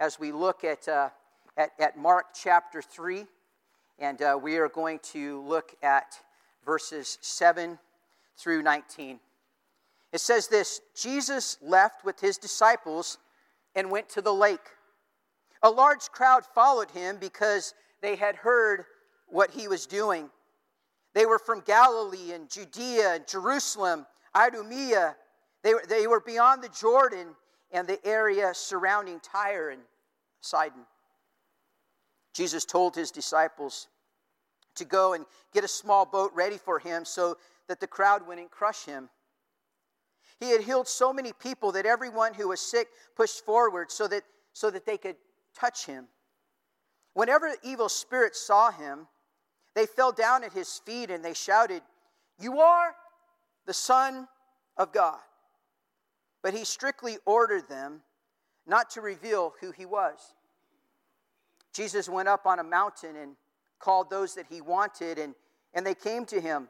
as we look at, uh, at, at, Mark chapter 3. And uh, we are going to look at verses 7 through 19. It says this Jesus left with his disciples and went to the lake. A large crowd followed him because they had heard what he was doing. They were from Galilee and Judea and Jerusalem, Idumea. They were, they were beyond the Jordan and the area surrounding Tyre and Sidon. Jesus told his disciples to go and get a small boat ready for him so that the crowd wouldn't crush him. He had healed so many people that everyone who was sick pushed forward so that, so that they could touch him. Whenever evil spirits saw him, they fell down at his feet and they shouted, You are the Son of God. But he strictly ordered them not to reveal who he was. Jesus went up on a mountain and called those that he wanted, and, and they came to him.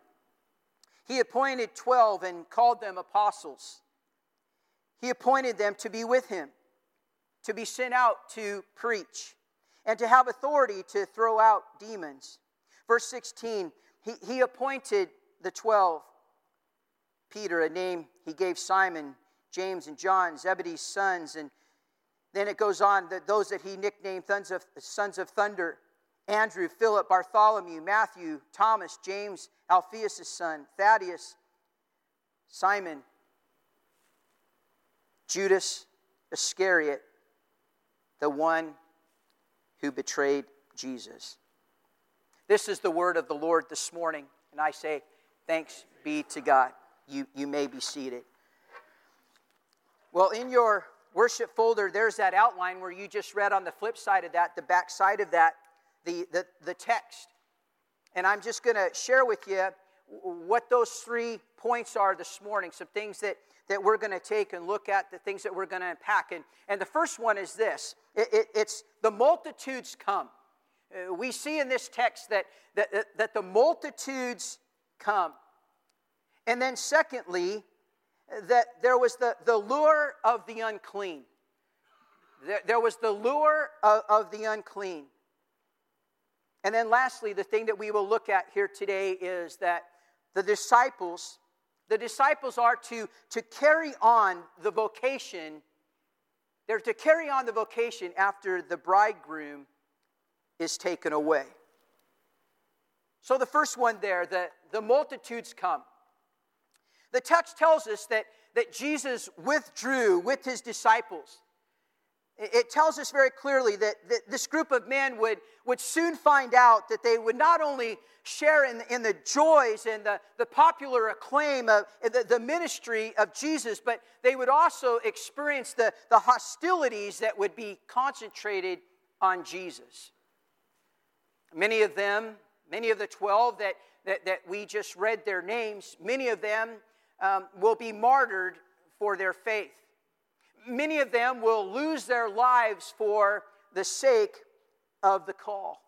He appointed 12 and called them apostles. He appointed them to be with him, to be sent out to preach, and to have authority to throw out demons. Verse 16, he, he appointed the 12 Peter, a name he gave Simon, James, and John, Zebedee's sons. And then it goes on that those that he nicknamed sons of, sons of thunder Andrew, Philip, Bartholomew, Matthew, Thomas, James, Alphaeus' son, Thaddeus, Simon, Judas Iscariot, the one who betrayed Jesus. This is the word of the Lord this morning, and I say, Thanks be to God. You, you may be seated. Well, in your worship folder, there's that outline where you just read on the flip side of that, the back side of that the, the, the text. And I'm just going to share with you what those three points are this morning, some things that, that we're going to take and look at, the things that we're going to unpack. And, and the first one is this it, it, it's the multitudes come. Uh, we see in this text that, that, that, that the multitudes come. And then, secondly, that there was the, the lure of the unclean. There, there was the lure of, of the unclean. And then, lastly, the thing that we will look at here today is that the disciples, the disciples are to, to carry on the vocation. They're to carry on the vocation after the bridegroom is taken away. So, the first one there, the, the multitudes come. The text tells us that, that Jesus withdrew with his disciples. It tells us very clearly that, that this group of men would, would soon find out that they would not only share in, in the joys and the, the popular acclaim of the, the ministry of Jesus, but they would also experience the, the hostilities that would be concentrated on Jesus. Many of them, many of the 12 that, that, that we just read their names, many of them um, will be martyred for their faith many of them will lose their lives for the sake of the call.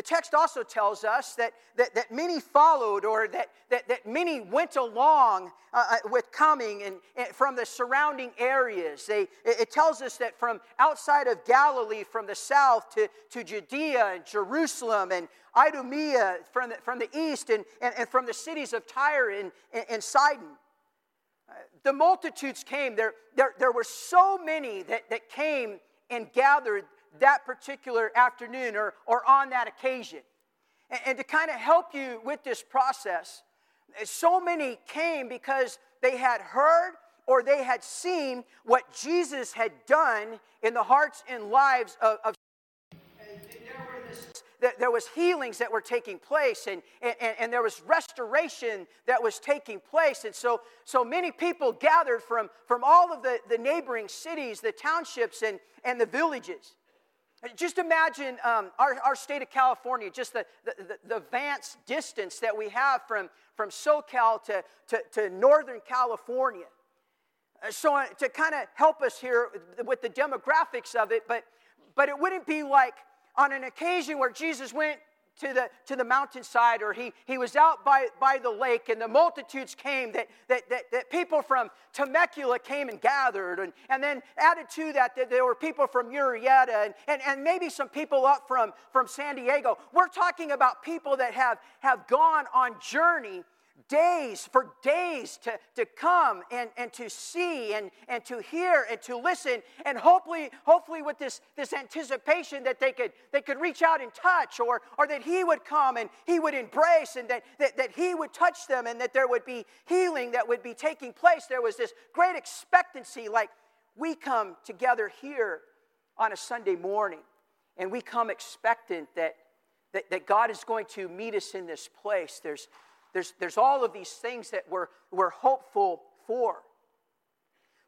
The text also tells us that, that, that many followed or that, that, that many went along uh, uh with coming and, and, from the surrounding areas. They, it tells us that from outside of Galilee, from the south to, to Judea and Jerusalem and Idumea, from the, from the east and, and, and from the cities of Tyre and, and, and Sidon the multitudes came. There, there, there were so many that, that came and gathered that particular afternoon or, or on that occasion. And, and to kind of help you with this process, so many came because they had heard or they had seen what Jesus had done in the hearts and lives of, of there was healings that were taking place and, and, and there was restoration that was taking place. And so, so many people gathered from, from all of the, the neighboring cities, the townships, and, and the villages. Just imagine um, our, our state of California, just the, the, the, vast distance that we have from, from SoCal to, to, to Northern California. Uh, so, uh, to kind of help us here with the demographics of it, but, but it wouldn't be like on an occasion where Jesus went to the, to the mountainside or he, he was out by, by the lake and the multitudes came, that, that, that, that people from Temecula came and gathered. And, and then added to that, that there were people from Murrieta and, and, and maybe some people up from, from San Diego. We're talking about people that have, have gone on journey days, for days to, to come and, and to see and, and to hear and to listen. And hopefully, hopefully with this, this anticipation that they could, they could reach out and touch or, or that he would come and he would embrace and that, that, that he would touch them and that there would be healing that would be taking place. There was this great expectancy like we come together here on a Sunday morning and we come expectant that, that, that God is going to meet us in this place. There's, there's, there's all of these things that we're, we're hopeful for.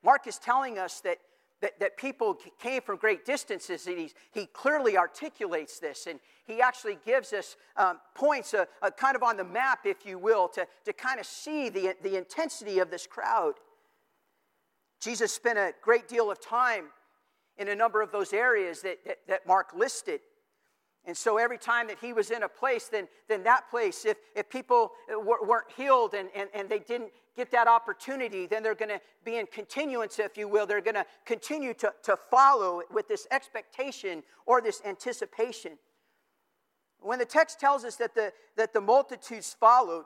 Mark is telling us that, that, that people came from great distances, and he, he clearly articulates this, and he actually gives us um, points, uh, uh, kind of on the map, if you will, to, to kind of see the, the intensity of this crowd. Jesus spent a great deal of time in a number of those areas that, that, that Mark listed. And so every time that he was in a place, then, then that place, if, if people weren't healed and, and, and they didn't get that opportunity, then they're going to be in continuance, if you will. They're going to continue to, to follow with this expectation or this anticipation. When the text tells us that the, that the multitudes followed,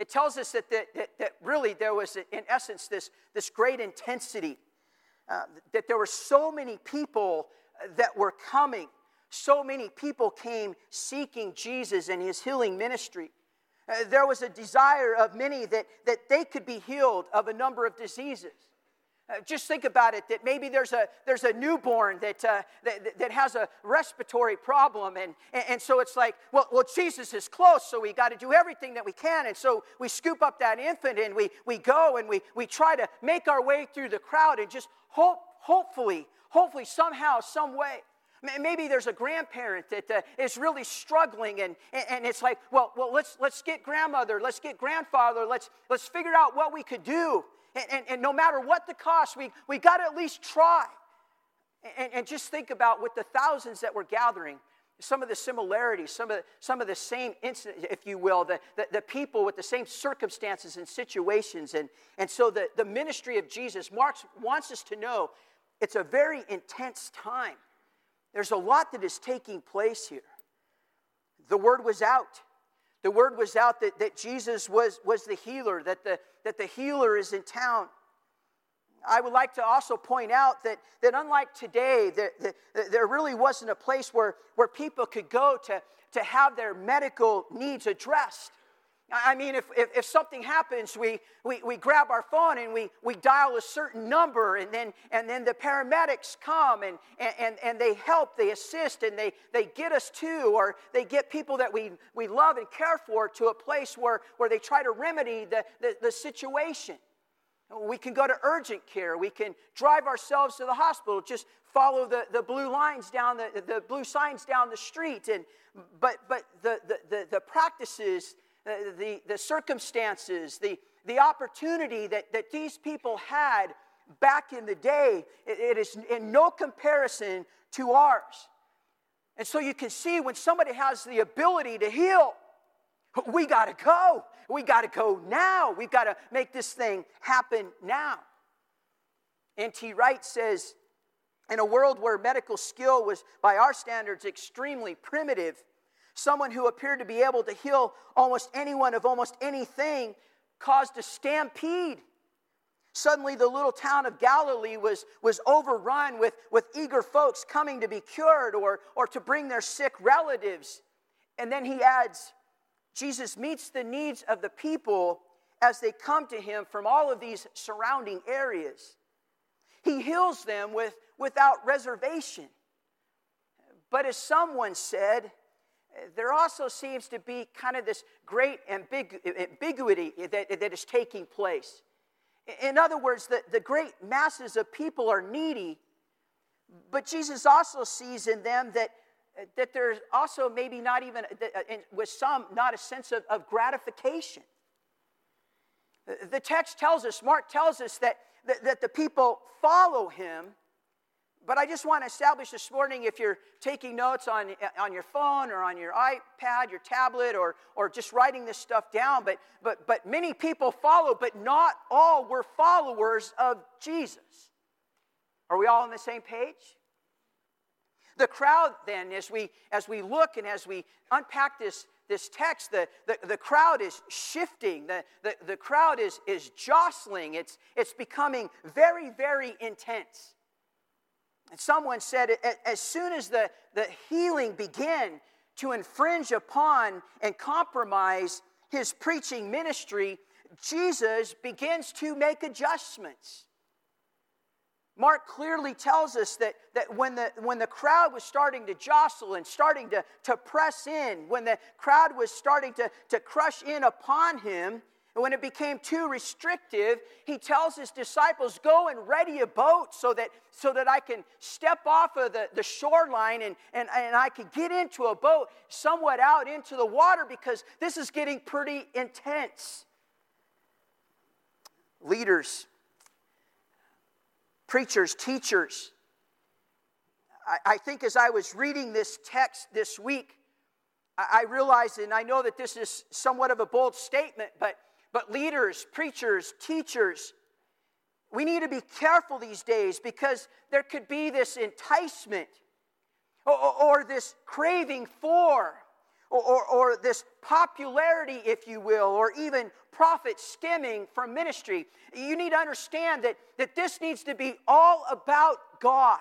it tells us that, that, that, that really there was, in essence, this, this great intensity, uh, that there were so many people that were coming so many people came seeking Jesus and his healing ministry. Uh, there was a desire of many that, that they could be healed of a number of diseases. Uh, just think about it that maybe there's a, there's a newborn that, uh, that, that, has a respiratory problem. And, and, and, so it's like, well, well, Jesus is close, so we got to do everything that we can. And so we scoop up that infant and we, we go and we, we try to make our way through the crowd and just hope, hopefully, hopefully, somehow, some way, Maybe there's a grandparent that uh, is really struggling, and, and it's like, well, well let's, let's get grandmother, let's get grandfather, let's, let's figure out what we could do. And, and, and no matter what the cost, we, we got to at least try. And, and just think about with the thousands that were gathering, some of the similarities, some of the, some of the same incidents, if you will, the, the, the, people with the same circumstances and situations. And, and so the, the ministry of Jesus, Mark wants us to know it's a very intense time. There's a lot that is taking place here. The word was out. The word was out that, that Jesus was, was the healer, that the, that the healer is in town. I would like to also point out that, that unlike today, that, that, there really wasn't a place where, where people could go to, to have their medical needs addressed. I mean, if, if, if, something happens, we, we, we grab our phone and we, we dial a certain number, and then, and then the paramedics come and, and, and they help, they assist, and they, they get us to, or they get people that we, we love and care for to a place where, where they try to remedy the, the, the situation. We can go to urgent care. We can drive ourselves to the hospital. Just follow the, the blue lines down the, the blue signs down the street. And, but but the, the, the, the practices the, the circumstances, the, the opportunity that, that these people had back in the day, it, it is in no comparison to ours. And so you can see when somebody has the ability to heal, we got to go. We got to go now. We've got to make this thing happen now. N.T. Wright says, in a world where medical skill was, by our standards, extremely primitive, someone who appeared to be able to heal almost anyone of almost anything, caused a stampede. Suddenly, the little town of Galilee was, was overrun with, with eager folks coming to be cured or, or to bring their sick relatives. And then he adds Jesus meets the needs of the people as they come to him from all of these surrounding areas. He heals them with, without reservation. But as someone said, there also seems to be kind of this great ambigu- ambiguity that, that is taking place. In other words, the, the great masses of people are needy, but Jesus also sees in them that, that there's also maybe not even, uh, uh, with some, not a sense of, of gratification. The text tells us, Mark tells us that, that, that the people follow him, but I just want to establish this morning if you're taking notes on, on your phone or on your iPad, your tablet, or, or just writing this stuff down, but, but, but many people follow, but not all were followers of Jesus. Are we all on the same page? The crowd, then, as we, as we look and as we unpack this, this text, the, the, the crowd is shifting, the, the, the crowd is, is jostling, it's, it's becoming very, very intense. And someone said, as soon as the, the healing began to infringe upon and compromise his preaching ministry, Jesus begins to make adjustments. Mark clearly tells us that, that when, the, when the crowd was starting to jostle and starting to, to press in, when the crowd was starting to, to crush in upon him, and when it became too restrictive, he tells his disciples, Go and ready a boat so that, so that I can step off of the, the shoreline and, and, and I can get into a boat somewhat out into the water because this is getting pretty intense. Leaders, preachers, teachers, I, I think as I was reading this text this week, I realized, and I know that this is somewhat of a bold statement, but but leaders, preachers, teachers, we need to be careful these days because there could be this enticement or, or, or this craving for, or, or, this popularity, if you will, or even profit stemming from ministry. You need to understand that, that this needs to be all about God.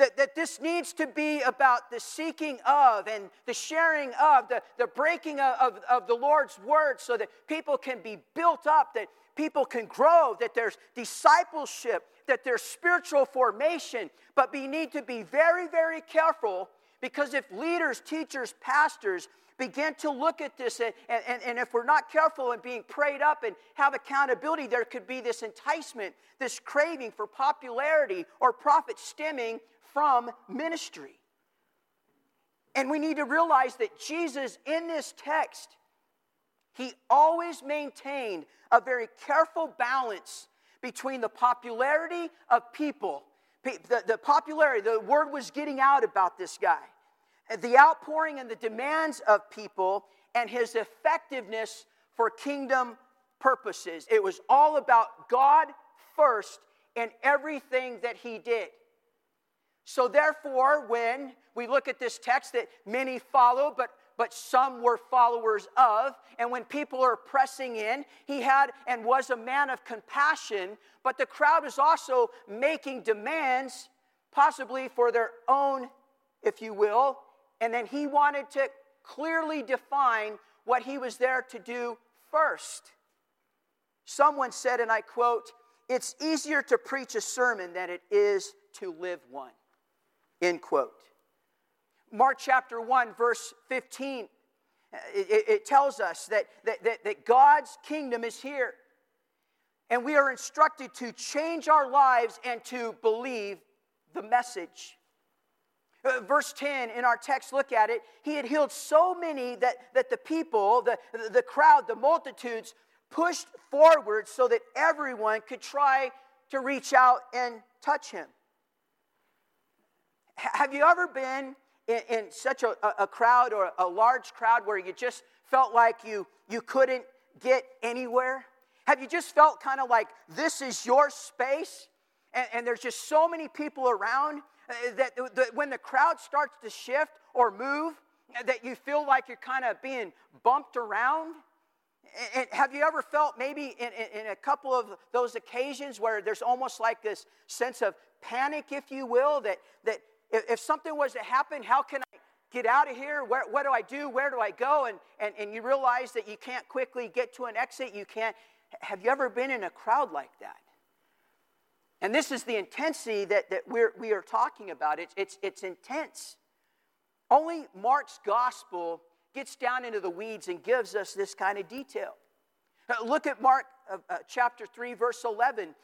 That, that this needs to be about the seeking of and the sharing of, the, the breaking of, of, of the Lord's word so that people can be built up, that people can grow, that there's discipleship, that there's spiritual formation. But we need to be very, very careful because if leaders, teachers, pastors begin to look at this, and, and, and if we're not careful and being prayed up and have accountability, there could be this enticement, this craving for popularity or profit stemming from ministry. And we need to realize that Jesus, in this text, he always maintained a very careful balance between the popularity of people. The, the popularity, the word was getting out about this guy, the outpouring and the demands of people, and his effectiveness for kingdom purposes. It was all about God first in everything that he did. So, therefore, when we look at this text that many follow, but but some were followers of. And when people are pressing in, he had and was a man of compassion, but the crowd is also making demands, possibly for their own, if you will. And then he wanted to clearly define what he was there to do first. Someone said, and I quote, It's easier to preach a sermon than it is to live one. End quote. Mark chapter 1, verse 15, it, it tells us that, that, that, that God's kingdom is here. And we are instructed to change our lives and to believe the message. Uh, verse 10 in our text, look at it. He had healed so many that, that the people, the, the crowd, the multitudes pushed forward so that everyone could try to reach out and touch him. Have you ever been in, in such a, a, crowd or a large crowd where you just felt like you, you couldn't get anywhere? Have you just felt kind of like this is your space and, and there's just so many people around uh, that, that when the crowd starts to shift or move, that you feel like you're kind of being bumped around? And have you ever felt maybe in, in, in, a couple of those occasions where there's almost like this sense of panic, if you will, that, that if, if something was to happen, how can I get out of here? Where, what do I do? Where do I go? And, and, and you realize that you can't quickly get to an exit. You can't. Have you ever been in a crowd like that? And this is the intensity that, that we're, we are talking about. It's, it's, it's intense. Only Mark's gospel gets down into the weeds and gives us this kind of detail. Uh, look at Mark uh, uh, chapter 3, verse 11.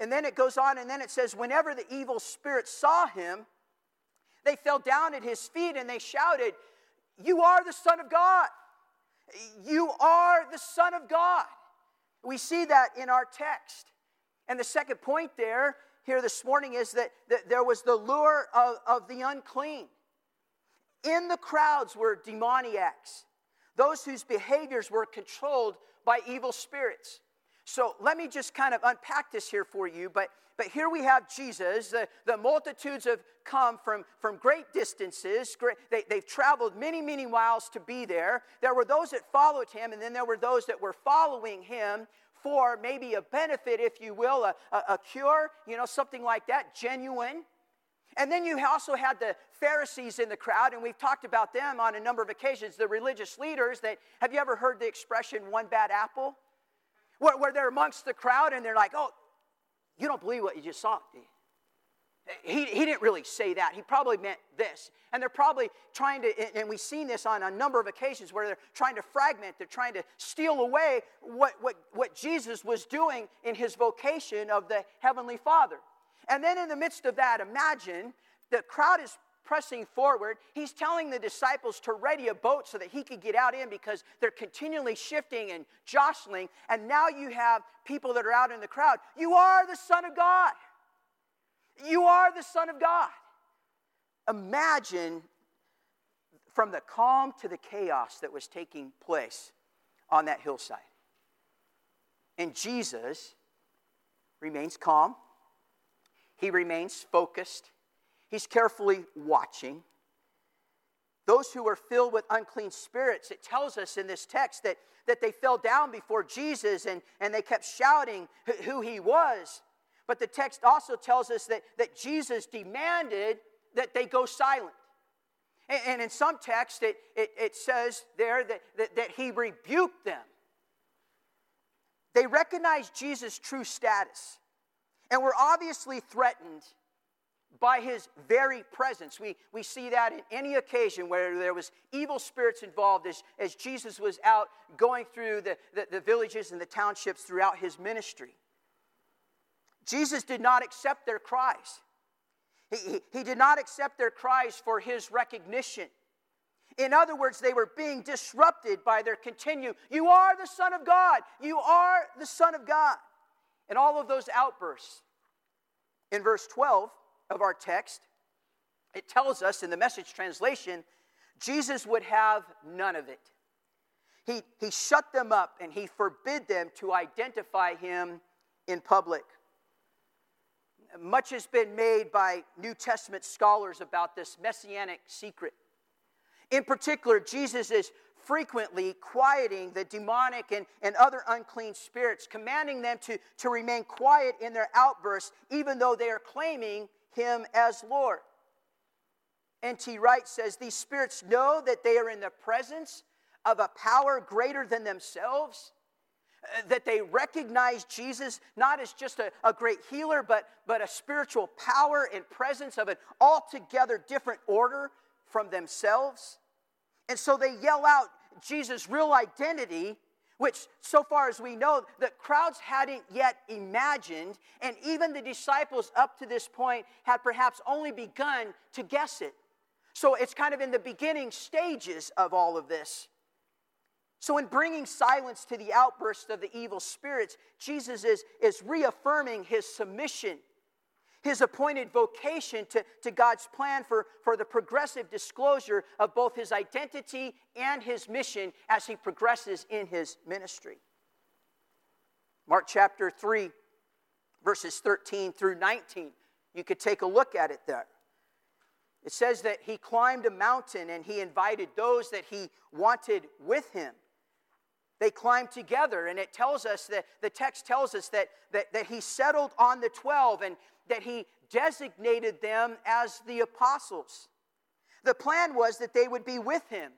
And then it goes on, and then it says, Whenever the evil spirit saw him, they fell down at his feet and they shouted, You are the Son of God. You are the Son of God. We see that in our text. And the second point there here this morning is that, that there was the lure of, of the unclean. In the crowds were demoniacs, those whose behaviors were controlled by evil spirits. So let me just kind of unpack this here for you. But, but here we have Jesus. The, the multitudes have come from, from great distances. Great, they, they've traveled many, many miles to be there. There were those that followed him, and then there were those that were following him for maybe a benefit, if you will, a, a, a cure, you know, something like that, genuine. And then you also had the Pharisees in the crowd, and we've talked about them on a number of occasions, the religious leaders that have you ever heard the expression one bad apple? Where, where they're amongst the crowd and they're like, oh, you don't believe what you just saw, do you? He, he didn't really say that. He probably meant this. And they're probably trying to, and we've seen this on a number of occasions where they're trying to fragment, they're trying to steal away what, what, what Jesus was doing in his vocation of the Heavenly Father. And then in the midst of that, imagine the crowd is pressing forward. He's telling the disciples to ready a boat so that he could get out in because they're continually shifting and jostling. And now you have people that are out in the crowd. You are the Son of God. You are the Son of God. Imagine from the calm to the chaos that was taking place on that hillside. And Jesus remains calm, he remains focused, he's carefully watching. Those who were filled with unclean spirits, it tells us in this text that, that they fell down before Jesus and, and they kept shouting who he was. But the text also tells us that, that Jesus demanded that they go silent. And, and in some texts, it, it, it says there that, that, that he rebuked them. They recognized Jesus' true status and were obviously threatened by his very presence. We, we see that in any occasion where there was evil spirits involved as, as Jesus was out going through the, the, the villages and the townships throughout his ministry. Jesus did not accept their cries. He, he, he, did not accept their cries for his recognition. In other words, they were being disrupted by their continue, You are the Son of God! You are the Son of God! And all of those outbursts. In verse 12 of our text, it tells us in the message translation, Jesus would have none of it. He, he shut them up and he forbid them to identify him in public. Much has been made by New Testament scholars about this messianic secret. In particular, Jesus is frequently quieting the demonic and, and other unclean spirits, commanding them to, to remain quiet in their outbursts, even though they are claiming him as Lord. N.T. Wright says these spirits know that they are in the presence of a power greater than themselves uh, that they recognize Jesus not as just a, a great healer, but, but a spiritual power and presence of an altogether different order from themselves. And so they yell out Jesus' real identity, which, so far as we know, the crowds hadn't yet imagined, and even the disciples up to this point had perhaps only begun to guess it. So it's kind of in the beginning stages of all of this. So, in bringing silence to the outburst of the evil spirits, Jesus is, is reaffirming his submission, his appointed vocation to, to God's plan for, for the progressive disclosure of both his identity and his mission as he progresses in his ministry. Mark chapter 3, verses 13 through 19. You could take a look at it there. It says that he climbed a mountain and he invited those that he wanted with him. They climbed together, and it tells us that the text tells us that, that, that he settled on the 12 and that he designated them as the apostles. The plan was that they would be with him.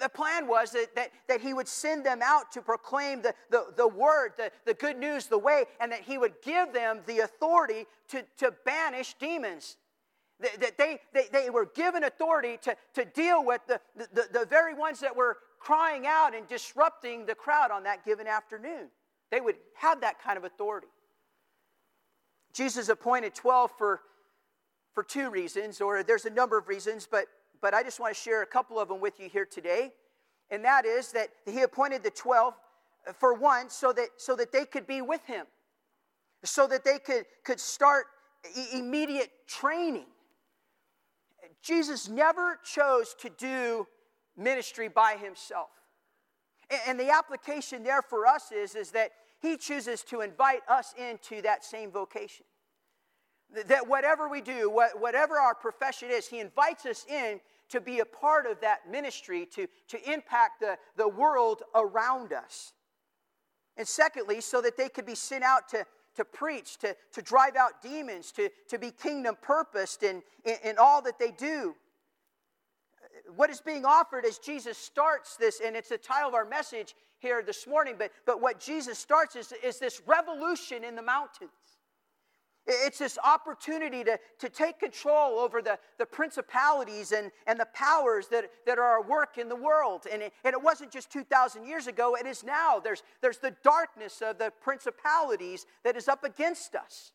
The plan was that, that, that he would send them out to proclaim the, the, the word, the, the good news, the way, and that he would give them the authority to, to banish demons. That they, they, they were given authority to, to deal with the, the, the very ones that were crying out and disrupting the crowd on that given afternoon. They would have that kind of authority. Jesus appointed 12 for, for two reasons, or there's a number of reasons, but, but I just want to share a couple of them with you here today. And that is that he appointed the 12 for one, so that, so that they could be with him, so that they could, could start immediate training. Jesus never chose to do ministry by himself. And the application there for us is, is that he chooses to invite us into that same vocation. That whatever we do, whatever our profession is, he invites us in to be a part of that ministry, to, to impact the, the world around us. And secondly, so that they could be sent out to, to preach, to, to drive out demons, to, to be kingdom purposed in, in, in all that they do. What is being offered as Jesus starts this, and it's the title of our message here this morning, but, but what Jesus starts is, is this revolution in the mountains. It's this opportunity to, to take control over the, the principalities and, and the powers that, that are at work in the world. And it, and it wasn't just 2,000 years ago, it is now. There's, there's the darkness of the principalities that is up against us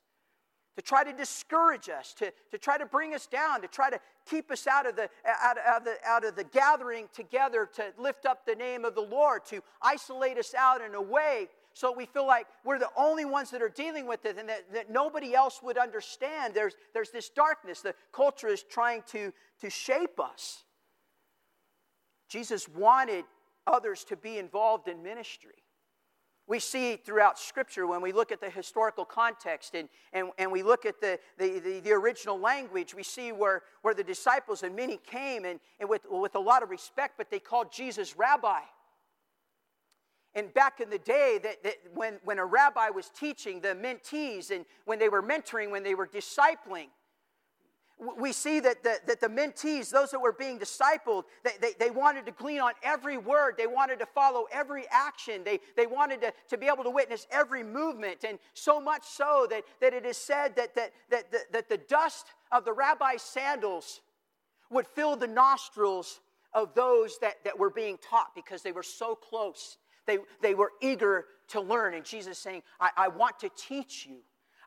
to try to discourage us, to, to try to bring us down, to try to keep us out of, the, out, of the, out of the gathering together to lift up the name of the Lord, to isolate us out in a way so we feel like we're the only ones that are dealing with it and that, that nobody else would understand. There's, there's this darkness. The culture is trying to, to shape us. Jesus wanted others to be involved in ministry. We see throughout Scripture when we look at the historical context and, and, and we look at the, the, the, the, original language, we see where, where the disciples and many came and, and with, with a lot of respect, but they called Jesus rabbi. And back in the day, that, that when, when a rabbi was teaching the mentees and when they were mentoring, when they were discipling, we see that the, that the mentees, those that were being discipled, they, they, they, wanted to glean on every word. They wanted to follow every action. They, they wanted to, to be able to witness every movement. And so much so that, that it is said that, that, that, that, that the dust of the rabbi's sandals would fill the nostrils of those that, that were being taught because they were so close they, they were eager to learn. And Jesus saying, I, I want to teach you.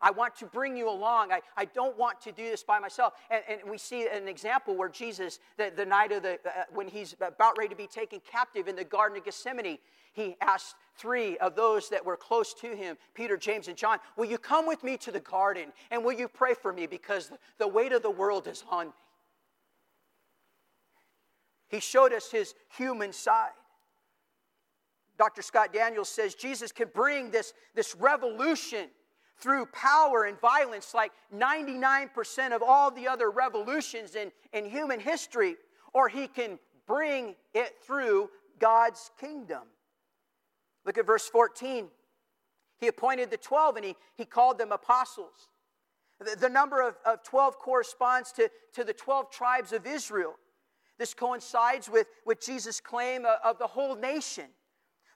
I want to bring you along. I, I don't want to do this by myself. And, and we see an example where Jesus, the, the night of the, uh, when he's about ready to be taken captive in the Garden of Gethsemane, he asked three of those that were close to him, Peter, James, and John, Will you come with me to the garden and will you pray for me because the weight of the world is on me? He showed us his human side. Dr. Scott Daniels says Jesus can bring this, this revolution through power and violence like 99% of all the other revolutions in, in human history, or he can bring it through God's kingdom. Look at verse 14. He appointed the 12 and he, he called them apostles. The, the number of, of 12 corresponds to, to the 12 tribes of Israel. This coincides with, with Jesus' claim of, of the whole nation.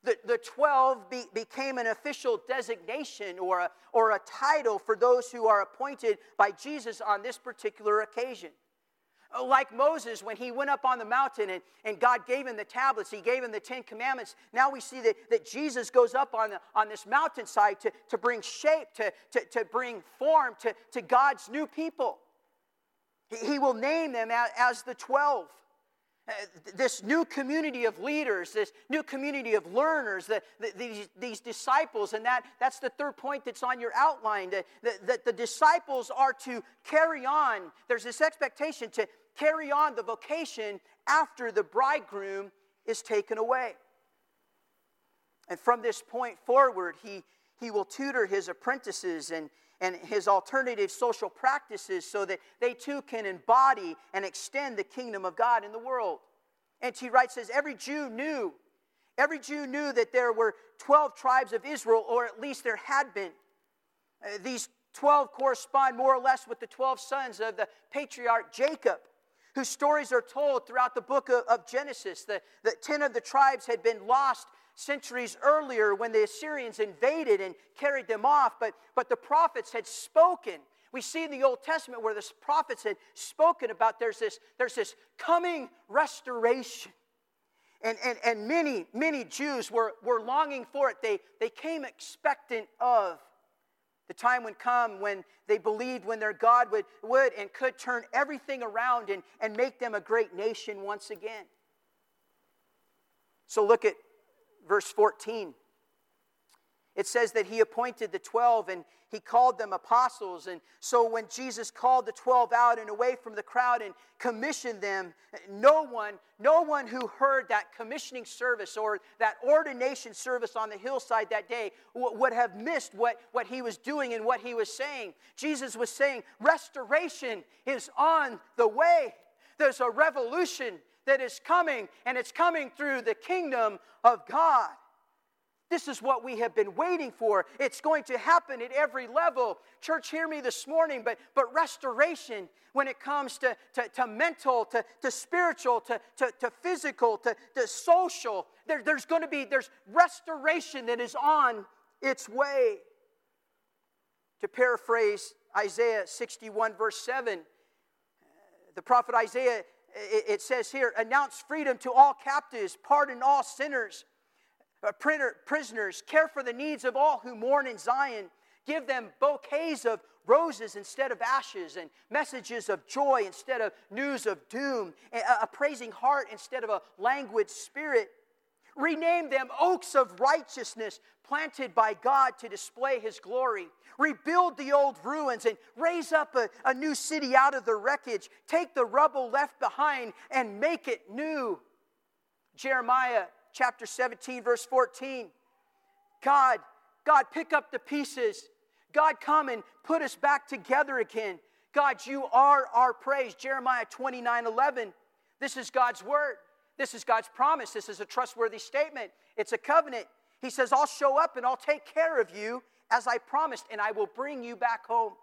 The, the 12 be, became an official designation or a, or a title for those who are appointed by Jesus on this particular occasion. Like Moses, when he went up on the mountain and, and God gave him the tablets, he gave him the Ten Commandments. Now we see that, that Jesus goes up on, the, on this mountainside to, to bring shape, to, to, to bring form to, to God's new people. He, he will name them as, as the 12. Uh, this new community of leaders, this new community of learners, the, the, these, these disciples, and that, that's the third point that's on your outline that, that, that the disciples are to carry on. There's this expectation to carry on the vocation after the bridegroom is taken away. And from this point forward, he, he will tutor his apprentices and, and his alternative social practices so that they too can embody and extend the kingdom of God in the world. N.T. Wright says every Jew knew, every Jew knew that there were 12 tribes of Israel, or at least there had been. Uh, these 12 correspond more or less with the 12 sons of the patriarch Jacob, whose stories are told throughout the book of, Genesis. The, the 10 of the tribes had been lost centuries earlier when the Assyrians invaded and carried them off, but, but the prophets had spoken. We see in the Old Testament where the prophets had spoken about there's this, there's this coming restoration. And, and, and many, many Jews were, were longing for it. They, they came expectant of the time would come when they believed when their God would, would and could turn everything around and, and make them a great nation once again. So look at verse 14. it says that he appointed the 12 and he called them apostles. And so when Jesus called the 12 out and away from the crowd and commissioned them, no one, no one who heard that commissioning service or that ordination service on the hillside that day would have missed what, what he was doing and what he was saying. Jesus was saying, restoration is on the way. There's a revolution that is coming, and it's coming through the kingdom of God. This is what we have been waiting for. It's going to happen at every level. Church, hear me this morning, but, but restoration when it comes to, to, to mental, to, to spiritual, to, to, to physical, to, to social, there, there's going to be, there's restoration that is on its way. To paraphrase Isaiah 61, verse 7, the prophet Isaiah, it, says here, announce freedom to all captives, pardon all sinners uh, prisoners, care for the needs of all who mourn in Zion, give them bouquets of roses instead of ashes, and messages of joy instead of news of doom, a, praising heart instead of a languid spirit. Rename them oaks of righteousness planted by God to display his glory. Rebuild the old ruins and raise up a, a new city out of the wreckage. Take the rubble left behind and make it new. Jeremiah chapter 17, verse 14. God, God, pick up the pieces. God, come and put us back together again. God, you are our praise. Jeremiah 29 11. This is God's word. This is God's promise. This is a trustworthy statement. It's a covenant. He says, I'll show up and I'll take care of you as I promised, and I will bring you back home.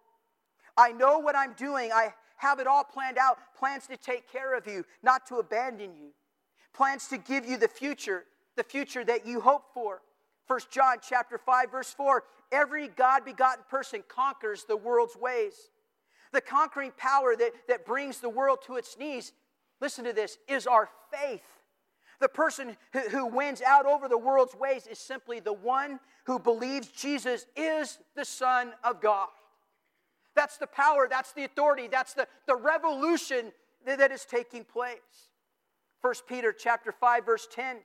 I know what I'm doing. I have it all planned out plans to take care of you, not to abandon you plans to give you the future, the future that you hope for. 1 John chapter 5 verse 4, every God-begotten person conquers the world's ways. The conquering power that, that brings the world to its knees, listen to this, is our faith. The person who, who wins out over the world's ways is simply the one who believes Jesus is the Son of God. That's the power, that's the authority, that's the, the revolution that, that is taking place. 1 Peter chapter 5 verse 10.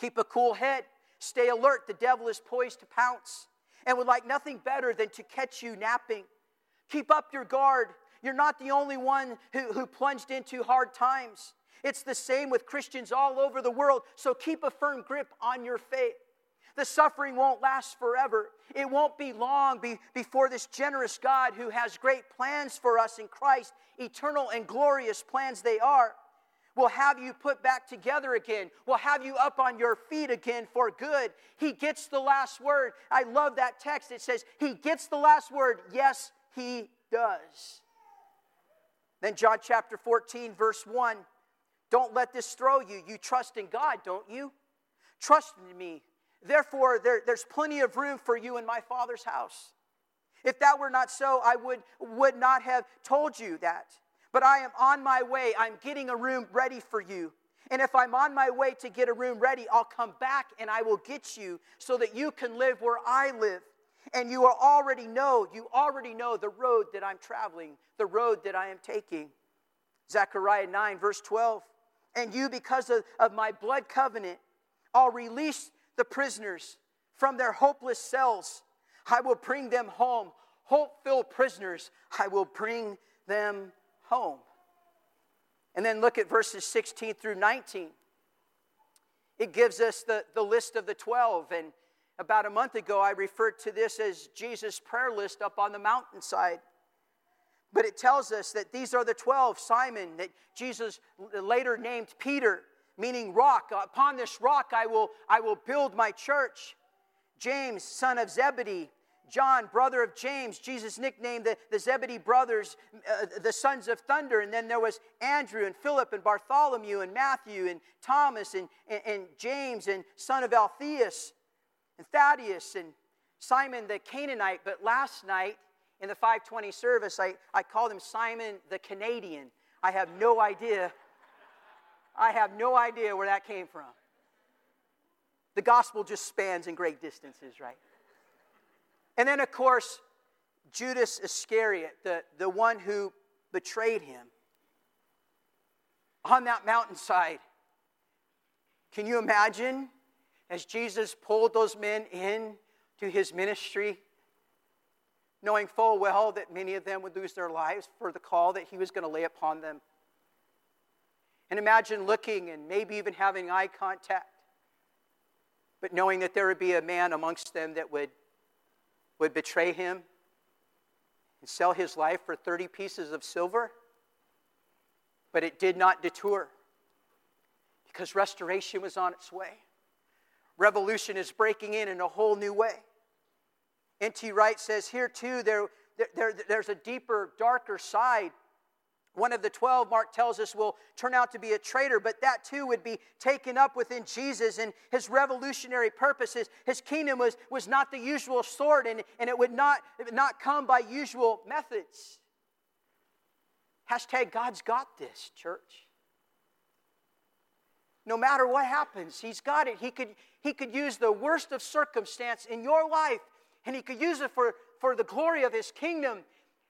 Keep a cool head. Stay alert. The devil is poised to pounce and would like nothing better than to catch you napping. Keep up your guard. You're not the only one who, who plunged into hard times. It's the same with Christians all over the world. So keep a firm grip on your faith. The suffering won't last forever. It won't be long be, before this generous God who has great plans for us in Christ, eternal and glorious plans they are, will have you put back together again, will have you up on your feet again for good. He gets the last word. I love that text. It says, He gets the last word. Yes, He does. Then, John chapter 14, verse 1 Don't let this throw you. You trust in God, don't you? Trust in me. Therefore, there, there's plenty of room for you in my Father's house. If that were not so, I would, would not have told you that. But I am on my way. I'm getting a room ready for you. And if I'm on my way to get a room ready, I'll come back and I will get you so that you can live where I live. And you already know, you already know the road that I'm traveling, the road that I am taking. Zechariah 9, verse 12. And you, because of, of my blood covenant, I'll release the prisoners from their hopeless cells. I will bring them home. Hope filled prisoners, I will bring them home. And then look at verses 16 through 19. It gives us the, the list of the 12. And about a month ago, I referred to this as Jesus' prayer list up on the mountainside. But it tells us that these are the 12 Simon, that Jesus later named Peter, meaning rock. Upon this rock I will, I will build my church. James, son of Zebedee, John, brother of James, Jesus nicknamed the, the Zebedee brothers uh, the sons of thunder. And then there was Andrew and Philip and Bartholomew and Matthew and Thomas and, and, and James and son of Alphaeus and Thaddeus and Simon the Canaanite. But last night in the 520 service, I, I called him Simon the Canadian. I have no idea. I have no idea where that came from. The gospel just spans in great distances, right? And then, of course, Judas Iscariot, the, the one who betrayed him on that mountainside. Can you imagine as Jesus pulled those men in to his ministry, knowing full well that many of them would lose their lives for the call that he was going to lay upon them. And imagine looking and maybe even having eye contact, but knowing that there would be a man amongst them that would, would betray him and sell his life for 30 pieces of silver. But it did not deter because restoration was on its way. Revolution is breaking in in a whole new way. N.T. Wright says here too, there, there, there's a deeper, darker side. One of the 12, Mark tells us, will turn out to be a traitor, but that too would be taken up within Jesus and his revolutionary purposes. His kingdom was, was not the usual sort, and, and it, would not, it would not come by usual methods. Hashtag God's got this, church. No matter what happens, He's got it. He could, he could use the worst of circumstance in your life and He could use it for, for the glory of His kingdom.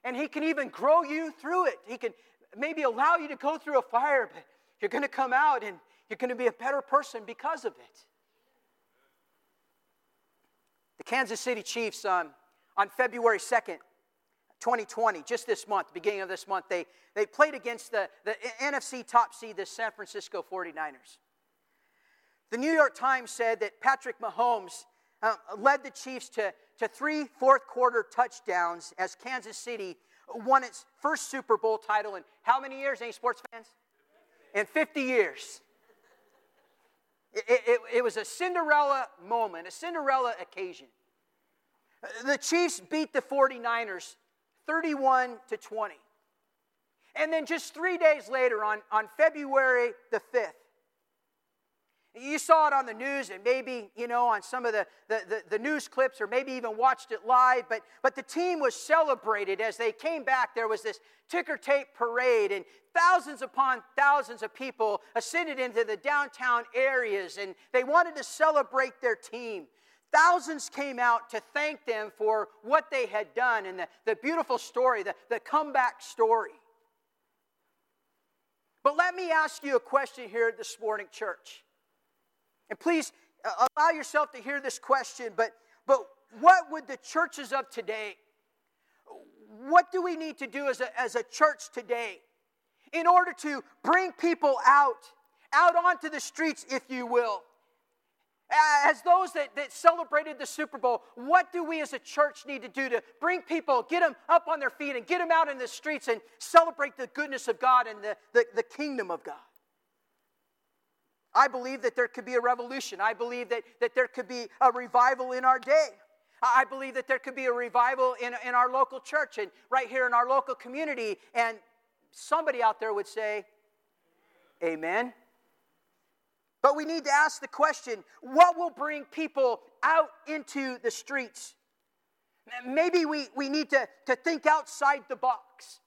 And He can even grow you through it. He can maybe allow you to go through a fire, but you're going to come out and you're going to be a better person because of it. The Kansas City Chiefs um, on February 2nd, 2020, just this month, beginning of this month, they, they played against the, the NFC top seed, the San Francisco 49ers. The New York Times said that Patrick Mahomes uh, led the Chiefs to, to three fourth quarter touchdowns as Kansas City won its first Super Bowl title in how many years, any sports fans? In 50 years. It, it, it, was a Cinderella moment, a Cinderella occasion. The Chiefs beat the 49ers 31 to 20. And then just three days later, on, on February the 5th, you saw it on the news and maybe, you know, on some of the, the, the, the, news clips or maybe even watched it live, but, but the team was celebrated as they came back. There was this ticker tape parade, and thousands upon thousands of people ascended into the downtown areas, and they wanted to celebrate their team. Thousands came out to thank them for what they had done and the, the beautiful story, the, the comeback story. But let me ask you a question here this morning, church. And please uh, allow yourself to hear this question, but, but what would the churches of today, what do we need to do as a, as a church today in order to bring people out, out onto the streets, if you will? As those that, that celebrated the Super Bowl, what do we as a church need to do to bring people, get them up on their feet, and get them out in the streets and celebrate the goodness of God and the, the, the kingdom of God? I believe that there could be a revolution. I believe that, that there could be a revival in our day. I believe that there could be a revival in, in our local church and right here in our local community. And somebody out there would say, Amen. But we need to ask the question what will bring people out into the streets? Maybe we, we need to, to think outside the box.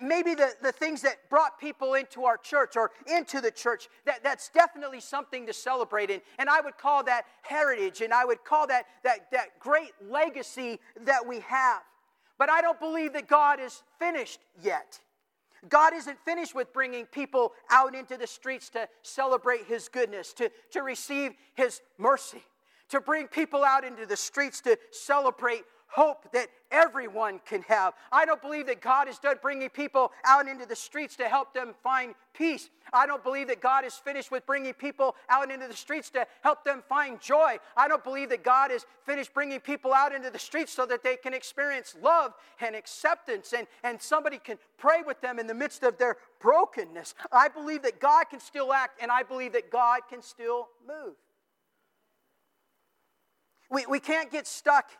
Maybe the, the things that brought people into our church or into the church, that, that's definitely something to celebrate in. And I would call that heritage and I would call that, that, that great legacy that we have. But I don't believe that God is finished yet. God isn't finished with bringing people out into the streets to celebrate His goodness, to, to receive His mercy, to bring people out into the streets to celebrate hope that everyone can have. I don't believe that God is done bringing people out into the streets to help them find peace. I don't believe that God is finished with bringing people out into the streets to help them find joy. I don't believe that God is finished bringing people out into the streets so that they can experience love and acceptance and, and somebody can pray with them in the midst of their brokenness. I believe that God can still act and I believe that God can still move. We, we can't get stuck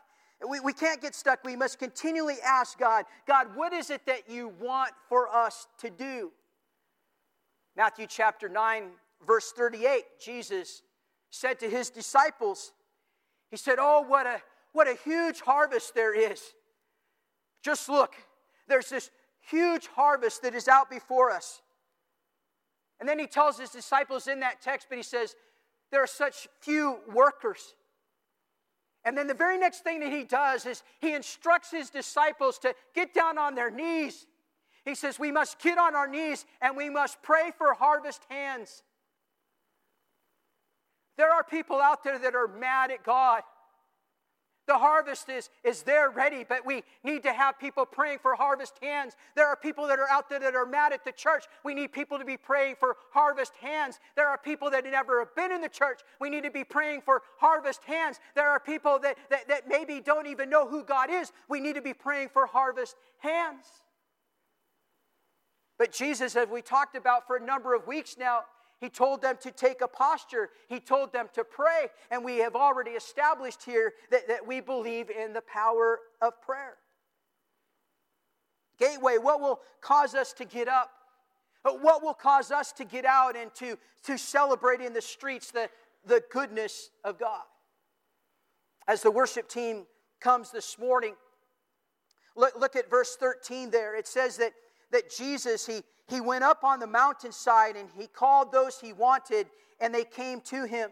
we, we can't get stuck. We must continually ask God, God, what is it that you want for us to do? Matthew chapter 9, verse 38, Jesus said to his disciples, He said, Oh, what a, what a huge harvest there is. Just look, there's this huge harvest that is out before us. And then he tells his disciples in that text, but he says, There are such few workers. And then the very next thing that he does is he instructs his disciples to get down on their knees. He says, We must get on our knees and we must pray for harvest hands. There are people out there that are mad at God. The harvest is, is there ready, but we need to have people praying for harvest hands. There are people that are out there that are mad at the church. We need people to be praying for harvest hands. There are people that never have been in the church. We need to be praying for harvest hands. There are people that, that, that maybe don't even know who God is. We need to be praying for harvest hands. But Jesus, as we talked about for a number of weeks now, he told them to take a posture. He told them to pray. And we have already established here that, that we believe in the power of prayer. Gateway, what will cause us to get up? Uh, what will cause us to get out and to, to celebrate in the streets the, the goodness of God? As the worship team comes this morning, look, look at verse 13 there. It says that, that Jesus, he, he went up on the mountainside and he called those he wanted, and they came to him.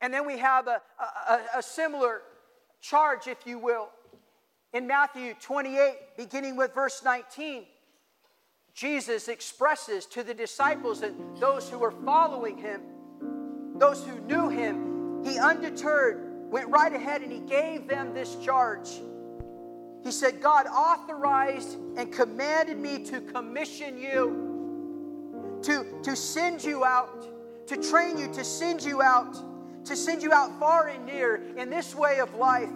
And then we have a, a, a similar charge, if you will. In Matthew 28, beginning with verse 19, Jesus expresses to the disciples and those who were following him, those who knew him, he undeterred went right ahead and he gave them this charge. He said, God authorized and commanded me to commission you, to, to send you out, to train you, to send you out, to send you out far and near in this way of life,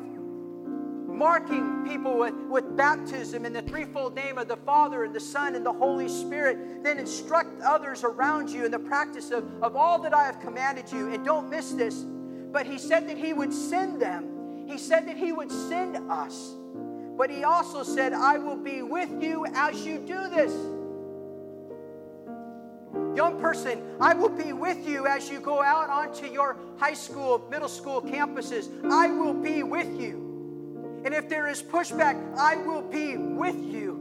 marking people with, with baptism in the threefold name of the Father and the Son and the Holy Spirit. Then instruct others around you in the practice of, of all that I have commanded you. And don't miss this, but He said that He would send them, He said that He would send us. But he also said, I will be with you as you do this. Young person, I will be with you as you go out onto your high school, middle school campuses. I will be with you. And if there is pushback, I will be with you.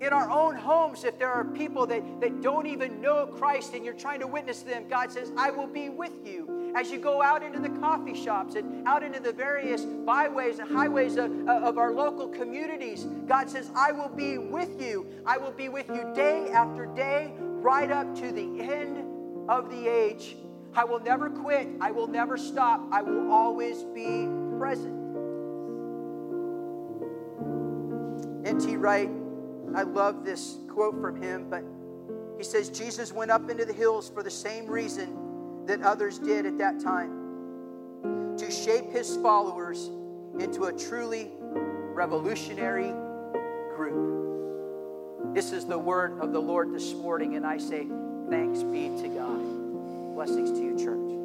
In our own homes, if there are people that, that don't even know Christ and you're trying to witness to them, God says, I will be with you as you go out into the coffee shops and out into the various byways and highways of, of our local communities, God says, I will be with you. I will be with you day after day, right up to the end of the age. I will never quit. I will never stop. I will always be present. N.T. Wright, I love this quote from him, but he says, Jesus went up into the hills for the same reason that others did at that time to shape his followers into a truly revolutionary group. This is the word of the Lord this morning, and I say, Thanks be to God. Blessings to you, church.